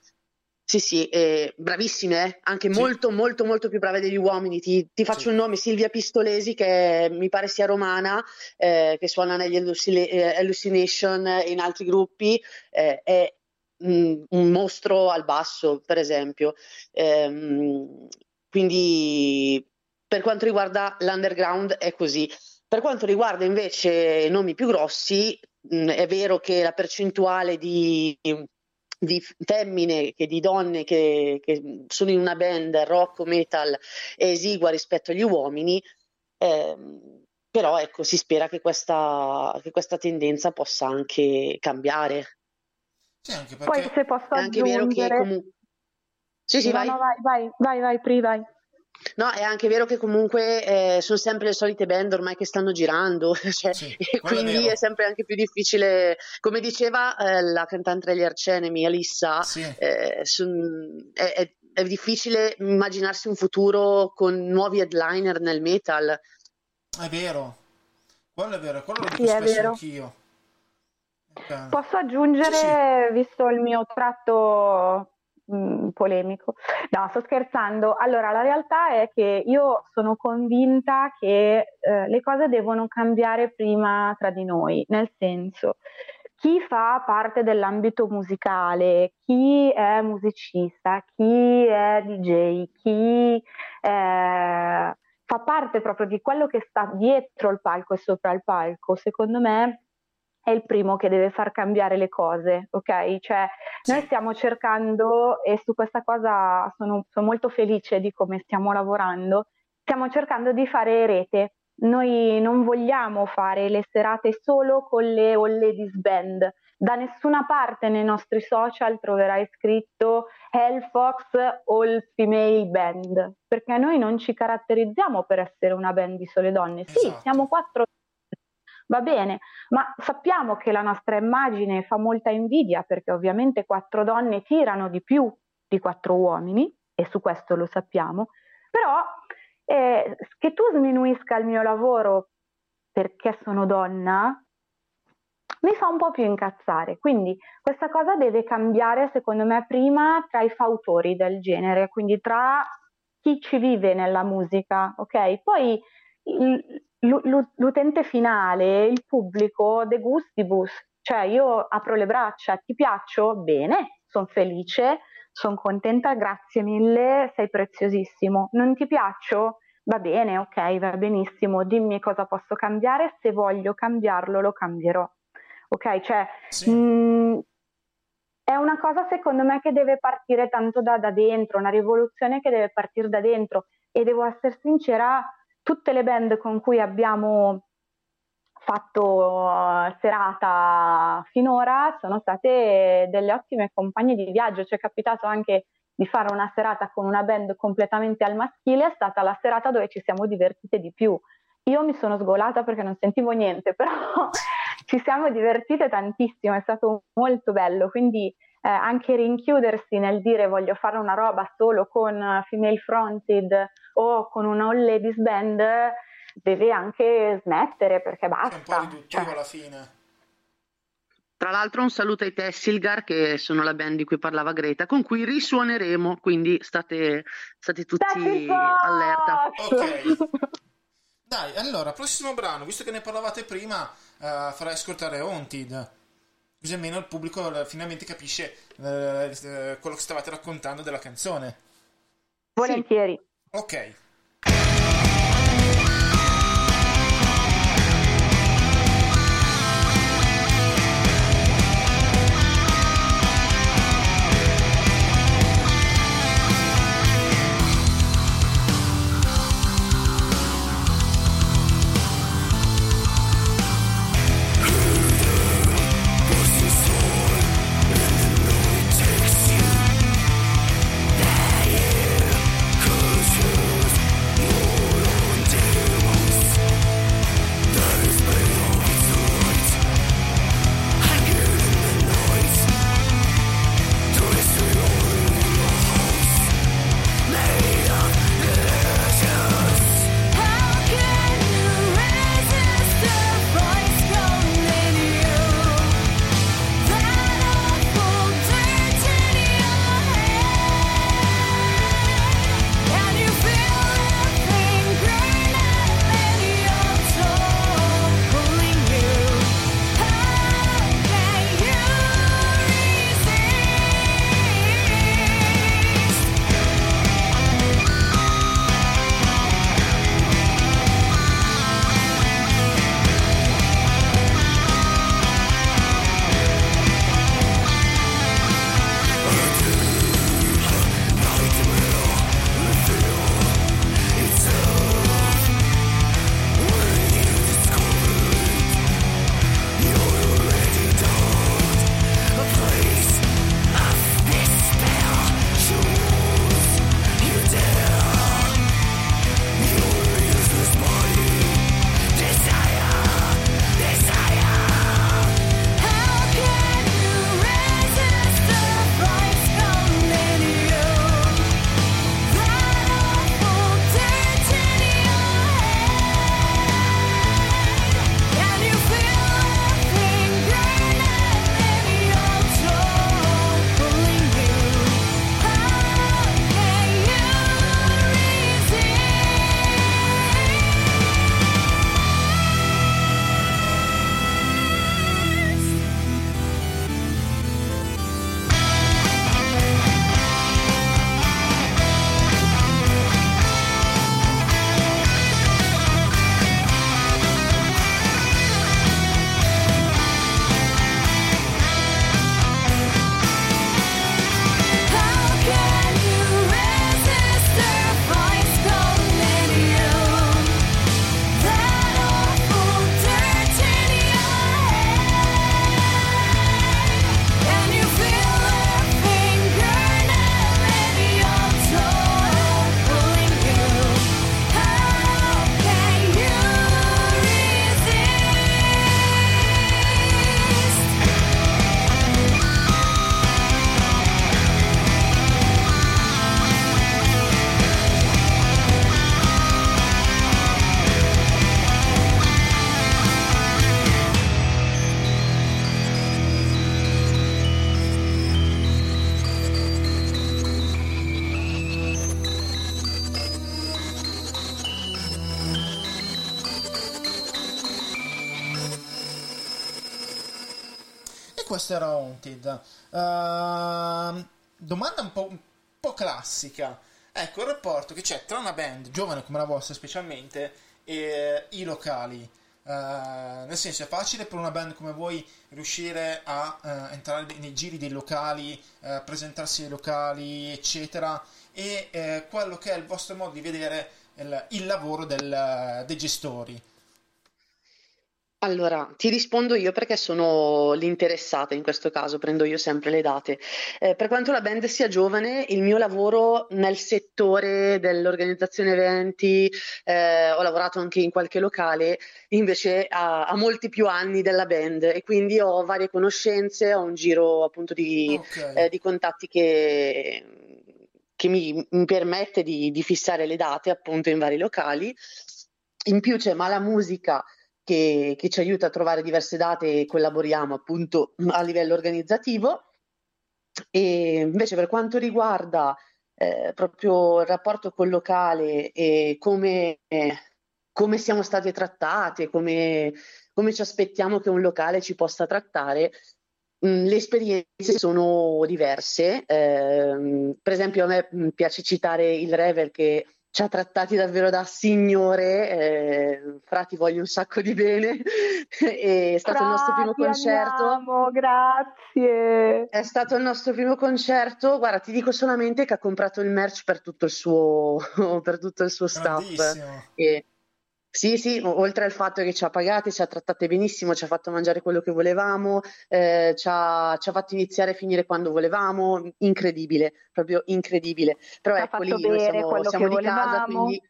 Sì, sì, eh, bravissime, eh? anche molto, molto, molto più brave degli uomini. Ti, ti faccio un nome, Silvia Pistolesi, che mi pare sia romana, eh, che suona negli eh, Hallucination in altri gruppi. Eh, un mostro al basso, per esempio. Ehm, quindi per quanto riguarda l'underground è così. Per quanto riguarda invece i nomi più grossi, mh, è vero che la percentuale di, di femmine che di donne che, che, sono in una band rock o metal è esigua rispetto agli uomini, ehm, però ecco, si spera che questa, che questa tendenza possa anche cambiare. Sì, anche perché... Poi se posso è anche vero che comunque... Sì, sì, no, vai. No, vai, vai, vai, vai, Pri, vai. No, è anche vero che comunque eh, sono sempre le solite band ormai che stanno girando, cioè, sì, e quindi è, è, sempre anche più difficile. Come diceva eh, la cantante degli Arcenemi, Alissa, sì. eh, son, è, è, è, difficile immaginarsi un futuro con nuovi headliner nel metal. È vero, quello è vero, quello lo dico sì, spesso anch'io. Posso aggiungere, sì, sì. visto il mio tratto mh, mm, polemico, no, sto scherzando. Allora, la realtà è che io sono convinta che eh, le cose devono cambiare prima tra di noi, nel senso, chi fa parte dell'ambito musicale, chi è musicista, chi è DJ, chi eh, fa parte proprio di quello che sta dietro il palco e sopra il palco, secondo me è il primo che deve far cambiare le cose, ok? Cioè, noi stiamo cercando, e su questa cosa sono, sono molto felice di come stiamo lavorando, stiamo cercando di fare rete. Noi non vogliamo fare le serate solo con le All Ladies Band. Da nessuna parte nei nostri social troverai scritto Hellfox All Female Band, perché noi non ci caratterizziamo per essere una band di sole donne. Sì, Esatto. siamo quattro va bene, ma sappiamo che la nostra immagine fa molta invidia perché ovviamente quattro donne tirano di più di quattro uomini e su questo lo sappiamo, però eh, che tu sminuisca il mio lavoro perché sono donna mi fa un po' più incazzare, quindi questa cosa deve cambiare secondo me prima tra i fautori del genere, quindi tra chi ci vive nella musica, ok? Poi il, l'utente finale, il pubblico, de gustibus, cioè io apro le braccia, ti piaccio? Bene, sono felice, sono contenta, grazie mille, sei preziosissimo. Non ti piaccio? Va bene, ok, va benissimo, dimmi cosa posso cambiare, se voglio cambiarlo lo cambierò. Ok, cioè Sì. mh, è una cosa secondo me che deve partire tanto da, da dentro, una rivoluzione che deve partire da dentro e devo essere sincera, tutte le band con cui abbiamo fatto eh, serata finora sono state delle ottime compagne di viaggio, ci è capitato anche di fare una serata con una band completamente al maschile, è stata la serata dove ci siamo divertite di più. Io mi sono sgolata perché non sentivo niente, però ci siamo divertite tantissimo, è stato molto bello, quindi eh, anche rinchiudersi nel dire voglio fare una roba solo con eh, female fronted o con una all ladies band deve anche smettere perché È un po' basta. riduttivo Cioè, alla fine. Tra l'altro un saluto ai Tessilgar che sono la band di cui parlava Greta, con cui risuoneremo, quindi state, state tutti allerta. Ok. Dai, allora, prossimo brano, visto che ne parlavate prima, eh, farei ascoltare Haunted. Così almeno il pubblico eh, finalmente capisce eh, quello che stavate raccontando della canzone. Volentieri. Ok. Haunted. Uh, domanda un po', un po' classica. Ecco, il rapporto che c'è tra una band, giovane come la vostra specialmente, e i locali. Uh, nel senso, è facile per una band come voi riuscire a uh, entrare nei giri dei locali, uh, presentarsi ai locali, eccetera, e quello che è il vostro modo di vedere il, il lavoro del, dei gestori. Allora, ti rispondo io perché sono l'interessata in questo caso, prendo io sempre le date. Eh, per quanto la band sia giovane, il mio lavoro nel settore dell'organizzazione eventi, eh, ho lavorato anche in qualche locale, invece ha, ha, molti più anni della band e quindi ho varie conoscenze, ho un giro appunto di, okay. eh, di contatti che, che mi, mi, permette di, di fissare le date appunto in vari locali. In più c'è Mala Musica che, che, ci aiuta a trovare diverse date e collaboriamo appunto a livello organizzativo. E invece per quanto riguarda eh, proprio il rapporto col locale e come, eh, come siamo stati trattati come, come, ci aspettiamo che un locale ci possa trattare, mh, le esperienze sono diverse. Eh, per esempio a me piace citare il Rever che ci ha trattati davvero da signore, eh, Fra ti voglio un sacco di bene, è stato Fra, il nostro primo concerto. Amiamo, grazie. È stato il nostro primo concerto, guarda ti dico solamente che ha comprato il merch per tutto il suo, per tutto il suo staff. E, sì, sì, oltre al fatto che ci ha pagate, ci ha trattate benissimo, ci ha fatto mangiare quello che volevamo, eh, ci, ha, ci, ha, fatto iniziare e finire quando volevamo, incredibile, proprio incredibile. Però ci ecco lì noi siamo, siamo di volevamo. casa, quindi...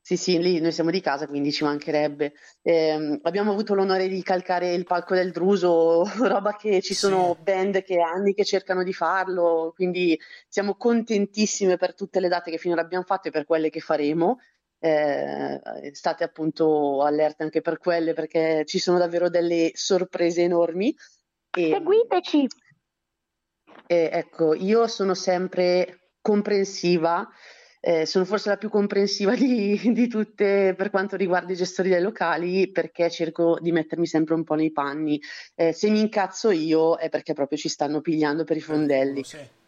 Sì, sì, lì noi siamo di casa, quindi ci mancherebbe. Eh, abbiamo avuto l'onore di calcare il palco del Druso, roba che ci sono sì. band che anni che cercano di farlo, quindi siamo contentissime per tutte le date che finora abbiamo fatto e per quelle che faremo eh, state appunto allerte anche per quelle perché ci sono davvero delle sorprese enormi. E, Seguiteci! E, ecco, io sono sempre comprensiva, eh, sono forse la più comprensiva di, di, tutte per quanto riguarda i gestori dei locali perché cerco di mettermi sempre un po' nei panni. Eh, se mi incazzo io è perché proprio ci stanno pigliando per i fondelli. Sì.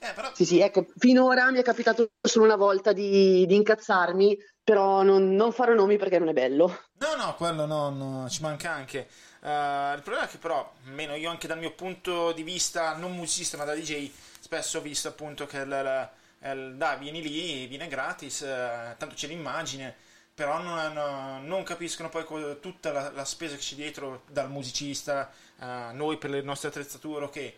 Eh, però... Sì, sì, ecco, finora mi è capitato solo una volta di, di incazzarmi, però non, non, farò nomi perché non è bello. No, no, quello no, no ci manca anche. Uh, il problema è che però, almeno io anche dal mio punto di vista, non musicista ma da DJ, spesso ho visto appunto che il, il, il, dai, vieni lì, viene gratis, uh, tanto c'è l'immagine, però non, no, non capiscono poi tutta la, la, spesa che c'è dietro dal musicista, uh, noi per le nostre attrezzature, ok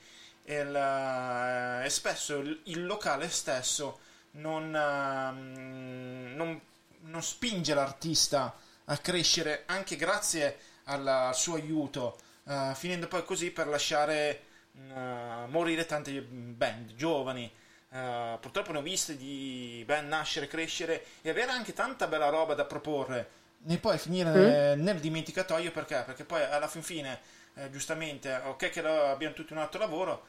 il, eh, e spesso il, il, locale stesso non, uh, non, non, spinge l'artista a crescere anche grazie alla, al suo aiuto, uh, finendo poi così per lasciare uh, morire tante band giovani. purtroppo ne ho viste di band nascere, crescere e avere anche tanta bella roba da proporre e poi finire mm. nel dimenticatoio perché? Perché poi alla fin fine, eh, giustamente, ok che abbiamo tutti un altro lavoro,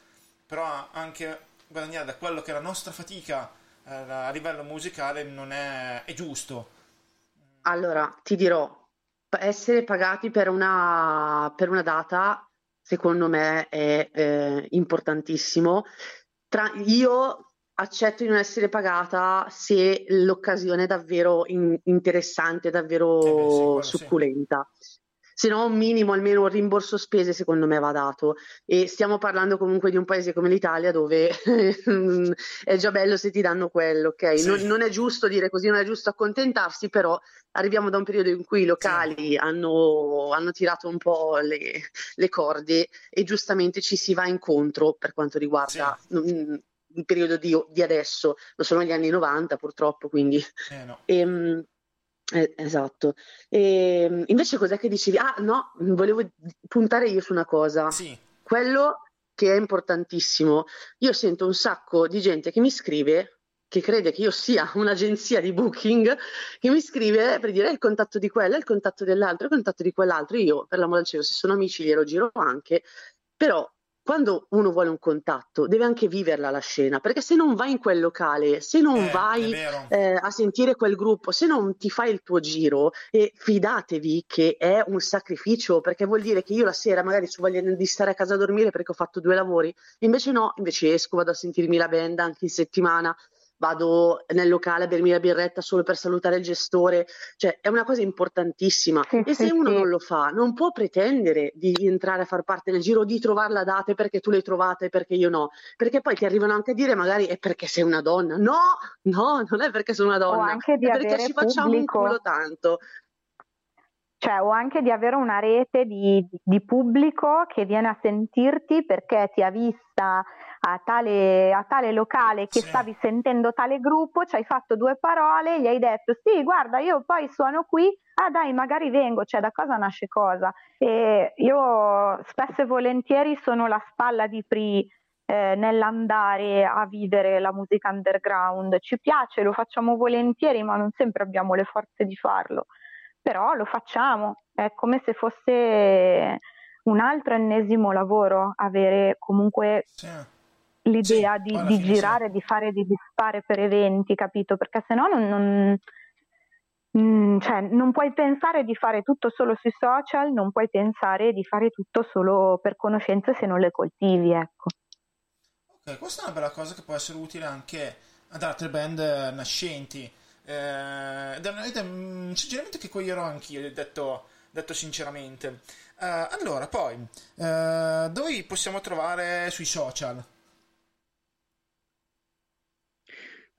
però anche guadagnare da quello che è la nostra fatica eh, a livello musicale non è, è giusto. Allora, ti dirò, essere pagati per una, per una data, secondo me, è eh, importantissimo. Tra, io accetto di non essere pagata se l'occasione è davvero in, interessante, davvero eh beh, sì, succulenta. Sì se no un minimo, almeno un rimborso spese secondo me va dato e stiamo parlando comunque di un paese come l'Italia dove è già bello se ti danno quello, ok? Sì. Non, non, è giusto dire così, non è giusto accontentarsi, però arriviamo da un periodo in cui i locali sì. hanno, hanno, tirato un po' le, le, corde e giustamente ci si va incontro per quanto riguarda... Sì. Il periodo di, di, adesso, non sono gli anni 90 purtroppo, quindi eh no. e, ehm, eh, esatto. E, ehm, invece cos'è che dicevi? Ah, no, volevo puntare io su una cosa. Sì. Quello che è importantissimo. Io sento un sacco di gente che mi scrive che crede che io sia un'agenzia di booking che mi scrive per dire il contatto di quella, il contatto dell'altro, il contatto di quell'altro. Io, per l'amore del cielo, se sono amici glielo giro anche, però quando uno vuole un contatto deve anche viverla la scena, perché se non vai in quel locale, se non Eh, vai eh, a sentire quel gruppo, se non ti fai il tuo giro, e fidatevi che è un sacrificio, perché vuol dire che io la sera magari ci voglio di stare a casa a dormire perché ho fatto due lavori, invece no, invece esco, vado a sentirmi la band anche in settimana, vado nel locale a bermi la birretta solo per salutare il gestore, cioè è una cosa importantissima Sì, e sì, se uno sì. non lo fa non può pretendere di entrare a far parte del giro, di trovare la data perché tu le hai trovate e perché io no, perché poi ti arrivano anche a dire magari è perché sei una donna, no, no, non è perché sono una O donna, anche di è perché ci facciamo un pubblico. culo tanto. Cioè, o anche di avere una rete di, di pubblico che viene a sentirti perché ti ha vista a tale, a tale locale che Sì. stavi sentendo tale gruppo, ci hai fatto due parole, gli hai detto sì, guarda, io poi suono qui, ah dai, magari vengo, cioè da cosa nasce cosa. E io spesso e volentieri sono la spalla di Pri eh, nell'andare a vivere la musica underground. Ci piace, lo facciamo volentieri, ma non sempre abbiamo le forze di farlo però lo facciamo, è come se fosse un altro ennesimo lavoro avere comunque Sì. l'idea Sì, di, di girare, di fare, di, di fare per eventi, capito? Perché se no non, non- mm, cioè, non puoi pensare di fare tutto solo sui social, non puoi pensare di fare tutto solo per conoscenze se non le coltivi, ecco. Ok, questa è una bella cosa che può essere utile anche ad altre band nascenti. Eh, ed è, ed è un suggerimento che coglierò anch'io, detto, detto sinceramente. Eh, allora, poi, eh, dove vi possiamo trovare sui social?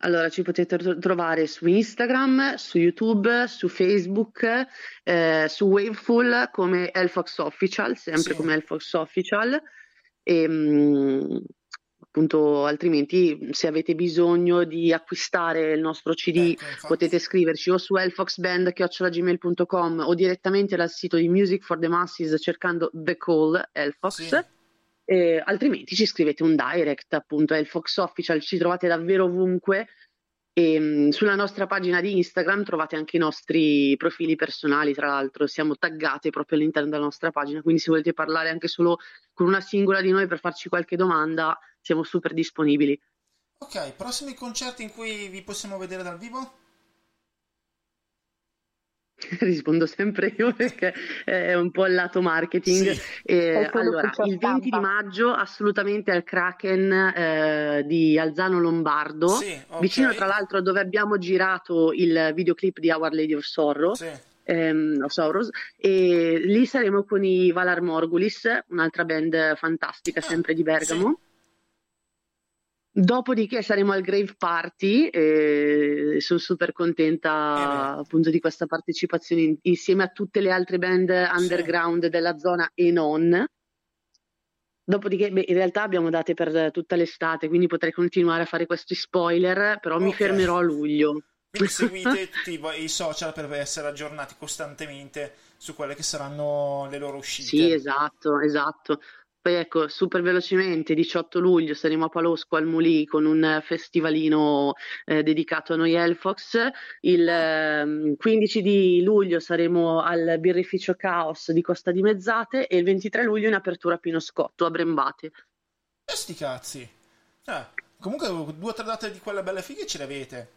Allora, ci potete tro- trovare su Instagram, su YouTube, su Facebook, eh, su Waveful come Elfox Official, sempre Sì. come Elfox Official. E, mm, appunto, altrimenti, se avete bisogno di acquistare il nostro CD, Ecco, infatti. potete scriverci o su elfoxband.gmail.com o direttamente dal sito di Music for the Masses cercando The Call Elfox. Sì. Eh, altrimenti ci scrivete un direct, appunto, è il Fox Official, ci trovate davvero ovunque. E, mh, sulla nostra pagina di Instagram trovate anche i nostri profili personali, tra l'altro siamo taggate proprio all'interno della nostra pagina, quindi se volete parlare anche solo con una singola di noi per farci qualche domanda, siamo super disponibili. Ok, prossimi concerti in cui vi possiamo vedere dal vivo? Rispondo sempre io perché è un po' il lato marketing. Sì. Eh, allora, il 20 di maggio assolutamente al Kraken eh, di Alzano Lombardo, Sì, ok. vicino tra l'altro dove abbiamo girato il videoclip di Our Lady of Sorrow, Sì. ehm, of Sorrows, e lì saremo con i Valar Morgulis, un'altra band fantastica Ah, sempre di Bergamo. Dopodiché saremo al Grave Party e sono super contenta Eh appunto di questa partecipazione in- insieme a tutte le altre band underground della zona e non. Dopodiché, beh, in realtà abbiamo date per tutta l'estate, quindi potrei continuare a fare questi spoiler, però mi Ok. fermerò a luglio. Quindi seguite vo- i social per essere aggiornati costantemente su quelle che saranno le loro uscite. Sì, esatto, esatto. Poi ecco, super velocemente, 18 luglio saremo a Palosco al Mulì con un eh, festivalino eh, dedicato a noi Elfox. Il ehm, 15 di luglio saremo al birrificio Caos di Costa di Mezzate e il 23 luglio in apertura a Pino Scotto a Brembate. E sti cazzi. Eh, comunque due o tre date di quelle belle fighe ce le avete.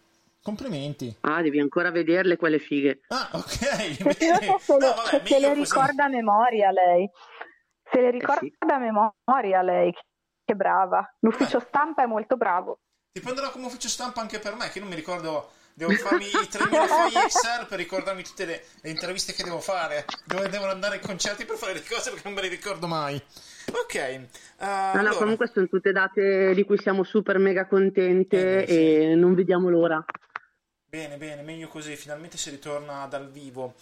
Complimenti. Ah, devi ancora vederle quelle fighe. Ah, ok. Se bene. se le, No, vabbè, se le ricorda a memoria lei. Se le ricorda sì. a memoria lei, che brava. L'ufficio stampa è molto bravo. Ti prenderò come ufficio stampa anche per me, che non mi ricordo. Devo farmi i 3000 fogli Excel per ricordarmi tutte le, le interviste che devo fare. Dove devono andare ai concerti per fare le cose perché non me le ricordo mai. Ok. eh, No, no, allora, comunque sono tutte date di cui siamo super mega contente Eh, sì. e non vediamo l'ora. Bene, bene, meglio così, finalmente si ritorna dal vivo.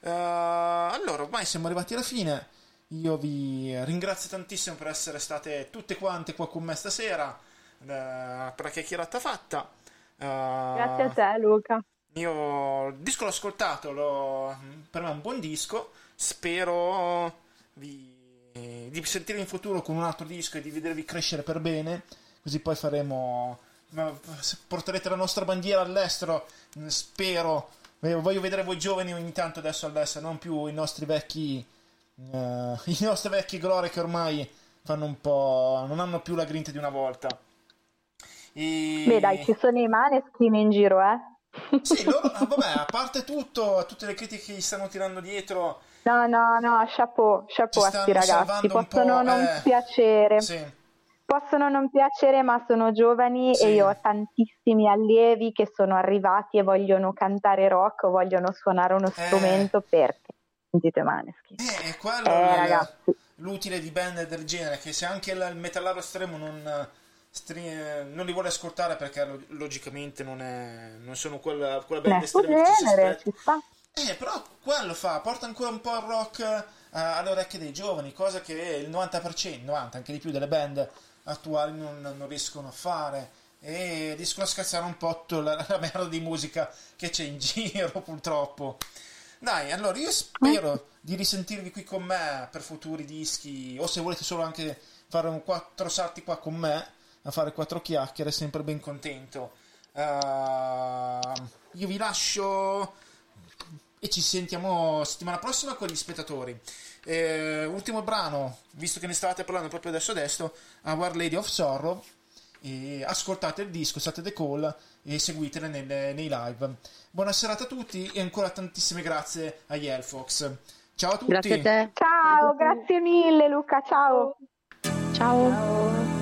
Eh, allora, ormai siamo arrivati alla fine. Io vi ringrazio tantissimo per essere state tutte quante qua con me stasera eh, per la chiacchierata fatta. Eh, Grazie a te, Luca. Io il disco l'ho ascoltato, l'ho- per me è un buon disco. Spero vi- di sentirvi in futuro con un altro disco e di vedervi crescere per bene. Così poi faremo. Porterete la nostra bandiera all'estero. Spero. Voglio vedere voi giovani ogni tanto adesso all'estero, non più i nostri vecchi. Eh, I nostri vecchi glorie che ormai fanno un po'... non hanno più la grinta di una volta. E... Beh dai, ci sono i maneskin in giro, eh? Sì, loro, ah, vabbè, a parte tutto, tutte le critiche che gli stanno tirando dietro... No, no, no, chapeau, chapeau a questi ragazzi, possono non eh, piacere. Sì possono non piacere, ma sono giovani sì. e io ho tantissimi allievi che sono arrivati e vogliono cantare rock o vogliono suonare uno eh. strumento perché sentite Maneskin. Eh, è quello eh, l'utile di band del genere, che se anche il metallaro estremo non, non li vuole ascoltare perché logicamente non, è, non sono quella, quella band estrema che genere, ci sta. Eh, però quello fa, porta ancora un po' il rock uh, alle orecchie dei giovani, cosa che il 90%, 90, anche di più delle band attuali non, non riescono a fare e riescono a scazzare un po' la, la merda di musica che c'è in giro purtroppo. Dai, allora io spero di risentirvi qui con me per futuri dischi o se volete solo anche fare un quattro salti qua con me a fare quattro chiacchiere, sempre ben contento. Uh, io vi lascio e ci sentiamo settimana prossima con gli spettatori. Eh, ultimo brano, visto che ne stavate parlando proprio adesso adesso, a War Lady of Sorrow. E ascoltate il disco, state the call e seguitele nelle, nei live. Buona serata a tutti e ancora tantissime grazie agli Elfox. Ciao a tutti. Grazie a te. Ciao, grazie mille Luca, ciao. Ciao. ciao.